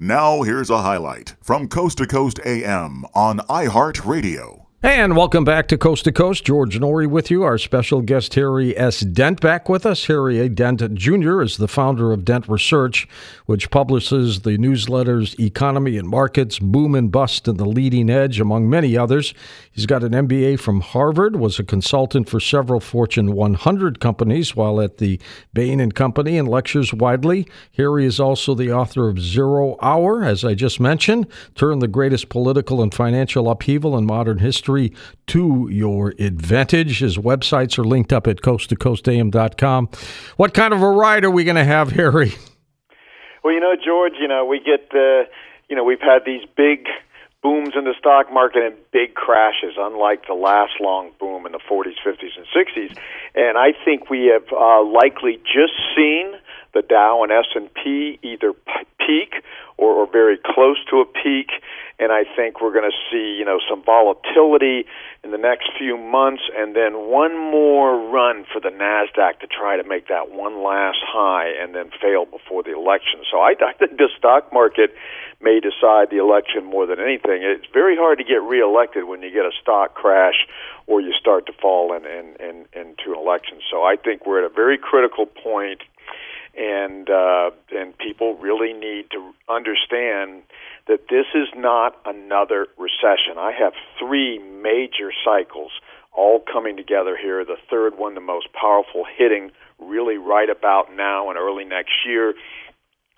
Now, here's a highlight from Coast to Coast AM on iHeartRadio. And welcome back to Coast to Coast. George Noory with you. Our special guest, Harry S. Dent, back with us. Harry A. Dent Jr. is the founder of Dent Research, which publishes the newsletters Economy and Markets, Boom and Bust, and The Leading Edge, among many others. He's got an MBA from Harvard, was a consultant for several Fortune 100 companies while at the Bain and Company, and lectures widely. Harry is also the author of Zero Hour, as I just mentioned, Turn the Greatest Political and Financial Upheaval in Modern History to your advantage. His websites are linked up at coasttocoastam.com. What kind of a ride are we going to have, Harry? Well, you know, George, you know, we get the, you know, we've had these big booms in the stock market and big crashes, unlike the last long boom in the 40s, 50s, and 60s. And I think we have uh, likely just seen the Dow and S&P either peak or, or very close to a peak and I think we're going to see you know some volatility in the next few months, and then one more run for the Nasdaq to try to make that one last high, and then fail before the election. So I, I think the stock market may decide the election more than anything. It's very hard to get reelected when you get a stock crash or you start to fall in, in, in, into an election. So I think we're at a very critical point and uh, and people really need to understand that this is not another recession. I have three major cycles all coming together here. The third one, the most powerful, hitting really right about now and early next year.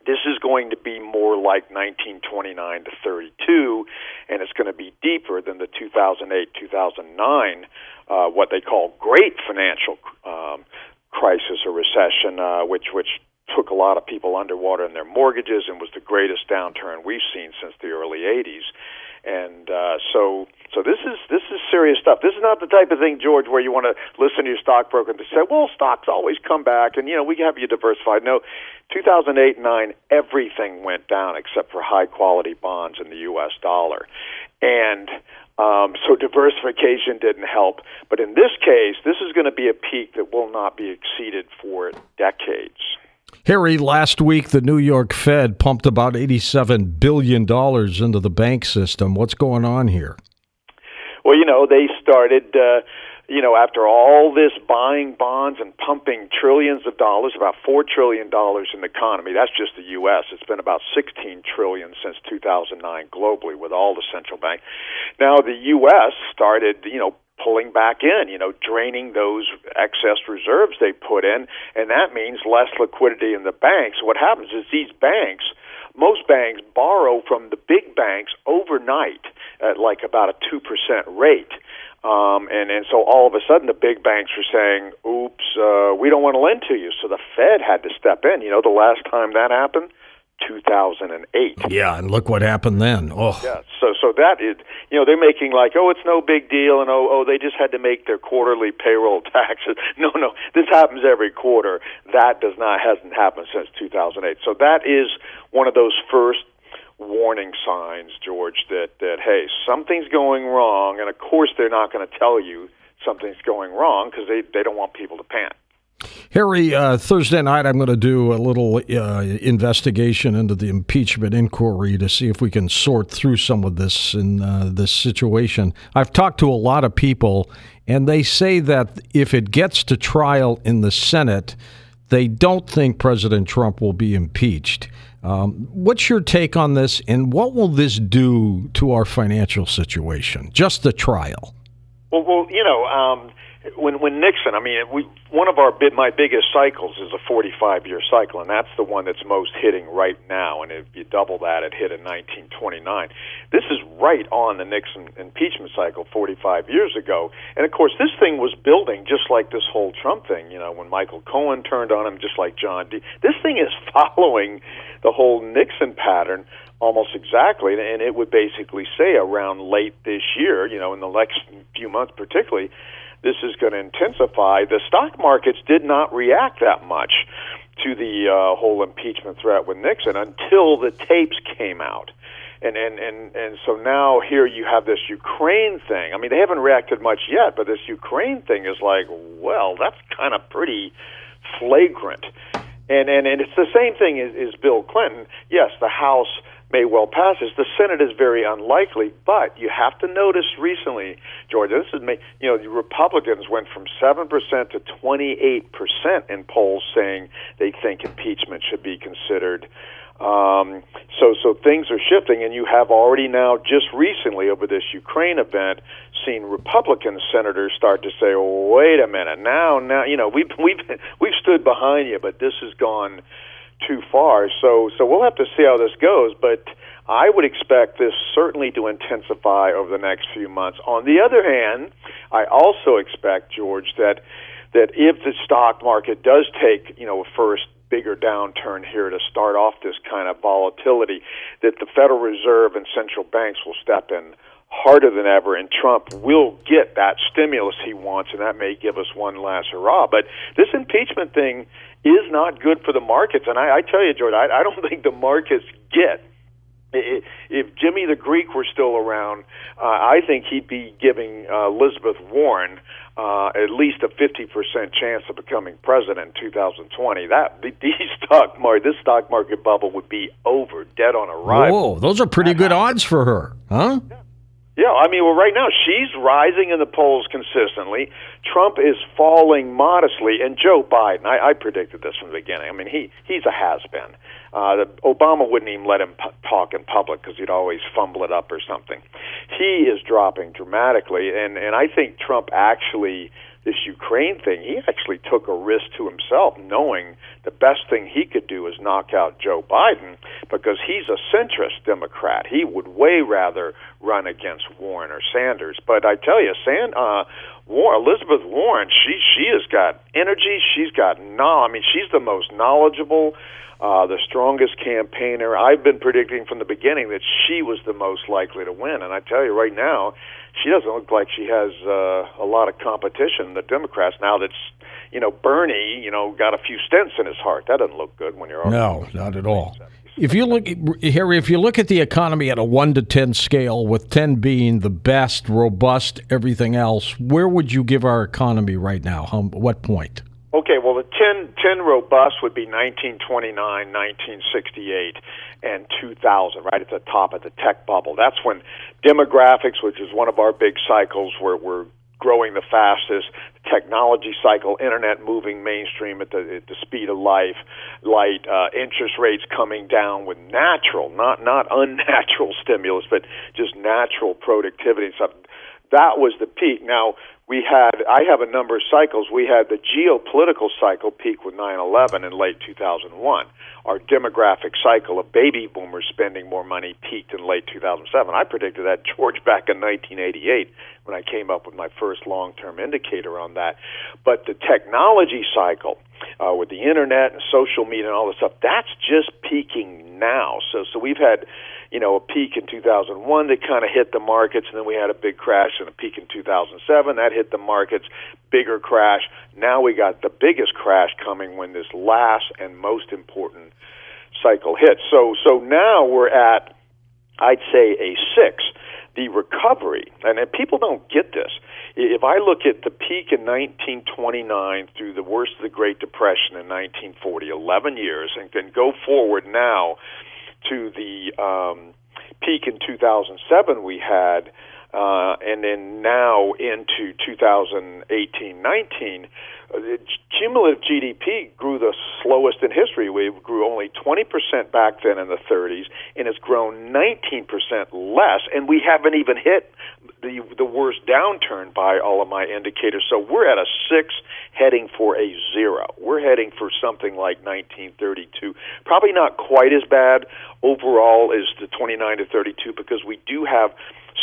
This is going to be more like 1929 to 32, and it's going to be deeper than the 2008 2009, uh, what they call great financial um, crisis or recession, uh, which which took a lot of people underwater in their mortgages and was the greatest downturn we've seen since the early 80s. And uh, so, so this is this is serious stuff. This is not the type of thing, George, where you want to listen to your stockbroker and say, "Well, stocks always come back," and you know we have you diversified. No, 2008 9, everything went down except for high quality bonds in the U.S. dollar, and um, so diversification didn't help. But in this case, this is going to be a peak that will not be exceeded for decades. Harry, last week the New York Fed pumped about $87 billion into the bank system. What's going on here? Well, you know, they started, uh, you know, after all this buying bonds and pumping trillions of dollars, about $4 trillion in the economy. That's just the U.S. It's been about 16 trillion since 2009 globally with all the central banks. Now, the U.S. started, you know, pulling back in, you know, draining those excess reserves they put in, and that means less liquidity in the banks. What happens is these banks, most banks borrow from the big banks overnight at like about a 2% rate. Um, and, and so all of a sudden the big banks are saying, oops, uh, we don't want to lend to you. So the Fed had to step in. You know, the last time that happened, 2008. Yeah, and look what happened then. Oh. Yeah, so so that is, you know, they're making like, oh, it's no big deal, and oh, oh, they just had to make their quarterly payroll taxes. No, no, this happens every quarter. That does not hasn't happened since 2008. So that is one of those first warning signs, George, that that hey, something's going wrong, and of course they're not going to tell you something's going wrong because they they don't want people to panic. Harry, uh, Thursday night, I'm going to do a little uh, investigation into the impeachment inquiry to see if we can sort through some of this in uh, this situation. I've talked to a lot of people, and they say that if it gets to trial in the Senate, they don't think President Trump will be impeached. Um, what's your take on this, and what will this do to our financial situation? Just the trial. Well, well you know. Um when when Nixon, I mean, we one of our bit my biggest cycles is a 45 year cycle, and that's the one that's most hitting right now. And if you double that, it hit in 1929. This is right on the Nixon impeachment cycle 45 years ago, and of course, this thing was building just like this whole Trump thing. You know, when Michael Cohen turned on him, just like John Dean. This thing is following the whole Nixon pattern almost exactly, and it would basically say around late this year, you know, in the next few months, particularly this is going to intensify. The stock markets did not react that much to the uh, whole impeachment threat with Nixon until the tapes came out. And, and and and so now here you have this Ukraine thing. I mean, they haven't reacted much yet, but this Ukraine thing is like, well, that's kind of pretty flagrant. And and and it's the same thing as, as Bill Clinton. Yes, the House may well pass this. The Senate is very unlikely, but you have to notice recently, George, this is you know the Republicans went from seven percent to twenty eight percent in polls saying they think impeachment should be considered. Um, so, so things are shifting, and you have already now, just recently, over this Ukraine event, seen Republican senators start to say, oh, "Wait a minute, now, now, you know, we've we've we've stood behind you, but this has gone too far." So, so we'll have to see how this goes, but. I would expect this certainly to intensify over the next few months. On the other hand, I also expect George that that if the stock market does take, you know, a first bigger downturn here to start off this kind of volatility, that the Federal Reserve and central banks will step in harder than ever, and Trump will get that stimulus he wants, and that may give us one last hurrah. But this impeachment thing is not good for the markets, and I, I tell you, George, I, I don't think the markets get if Jimmy the Greek were still around, uh, I think he'd be giving uh, Elizabeth Warren uh, at least a 50% chance of becoming president in 2020. That the, the stock market, this stock market bubble would be over, dead on arrival. Whoa, those are pretty good odds for her, huh? Yeah. Yeah, I mean, well, right now she's rising in the polls consistently. Trump is falling modestly, and Joe Biden. I, I predicted this from the beginning. I mean, he he's a has been. Uh, Obama wouldn't even let him p- talk in public because he'd always fumble it up or something. He is dropping dramatically, and and I think Trump actually this Ukraine thing, he actually took a risk to himself, knowing the best thing he could do is knock out Joe Biden because he's a centrist Democrat. He would way rather run against Warren or Sanders. But I tell you, Sand, uh, War, Elizabeth Warren, she she has got energy. She's got no. I mean, she's the most knowledgeable. Uh, the strongest campaigner. I've been predicting from the beginning that she was the most likely to win, and I tell you right now, she doesn't look like she has uh, a lot of competition. The Democrats now that's you know Bernie, you know, got a few stents in his heart. That doesn't look good when you're no, not at all. If you look, Harry, if you look at the economy at a one to ten scale, with ten being the best, robust, everything else, where would you give our economy right now? How, what point? Okay, well, the 10, 10 robust would be 1929, 1968, and 2000, right at the top of the tech bubble. That's when demographics, which is one of our big cycles, where we're growing the fastest, technology cycle, internet moving mainstream at the, at the speed of life, light, uh, interest rates coming down with natural, not, not unnatural stimulus, but just natural productivity and stuff. That was the peak. Now, we had I have a number of cycles. We had the geopolitical cycle peak with 9/11 in late 2001. Our demographic cycle of baby boomers spending more money peaked in late 2007. I predicted that George back in 1988 when I came up with my first long-term indicator on that. But the technology cycle uh, with the internet and social media and all this stuff, that's just peaking now. So so we've had you know, a peak in 2001 that kind of hit the markets, and then we had a big crash and a peak in 2007 that hit the markets, bigger crash. Now we got the biggest crash coming when this last and most important cycle hits. So, so now we're at, I'd say, a six. The recovery, and, people don't get this. If I look at the peak in 1929 through the worst of the Great Depression in 1940, 11 years, and can go forward now to the um, peak in 2007 we had, uh, and then now into 2018 19, uh, cumulative GDP grew the slowest in history. We grew only 20% back then in the 30s, and it's grown 19% less, and we haven't even hit the the worst downturn by all of my indicators. So we're at a six, heading for a zero. We're heading for something like 1932. Probably not quite as bad overall as the 29 to 32 because we do have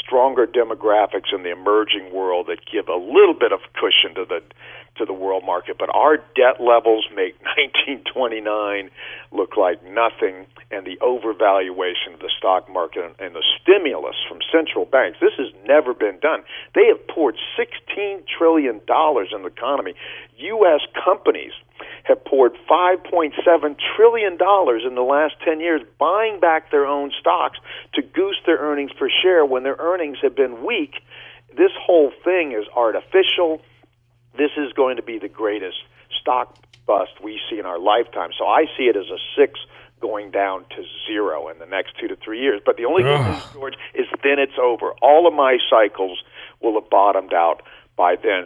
stronger demographics in the emerging world that give a little bit of cushion to the to the world market. But our debt levels make 1929 look like nothing, and the overvaluation of the stock market and the stimulus from central banks. This has never been done. They have poured 16 trillion dollars in the economy. U.S. companies have poured 5.7 trillion dollars in the last 10 years buying back their own stocks to goose their earnings per share when their earnings have been weak. This whole thing is artificial this is going to be the greatest stock bust we see in our lifetime. So I see it as a six going down to zero in the next two to three years. But the only good news, George, is then it's over. All of my cycles will have bottomed out by then.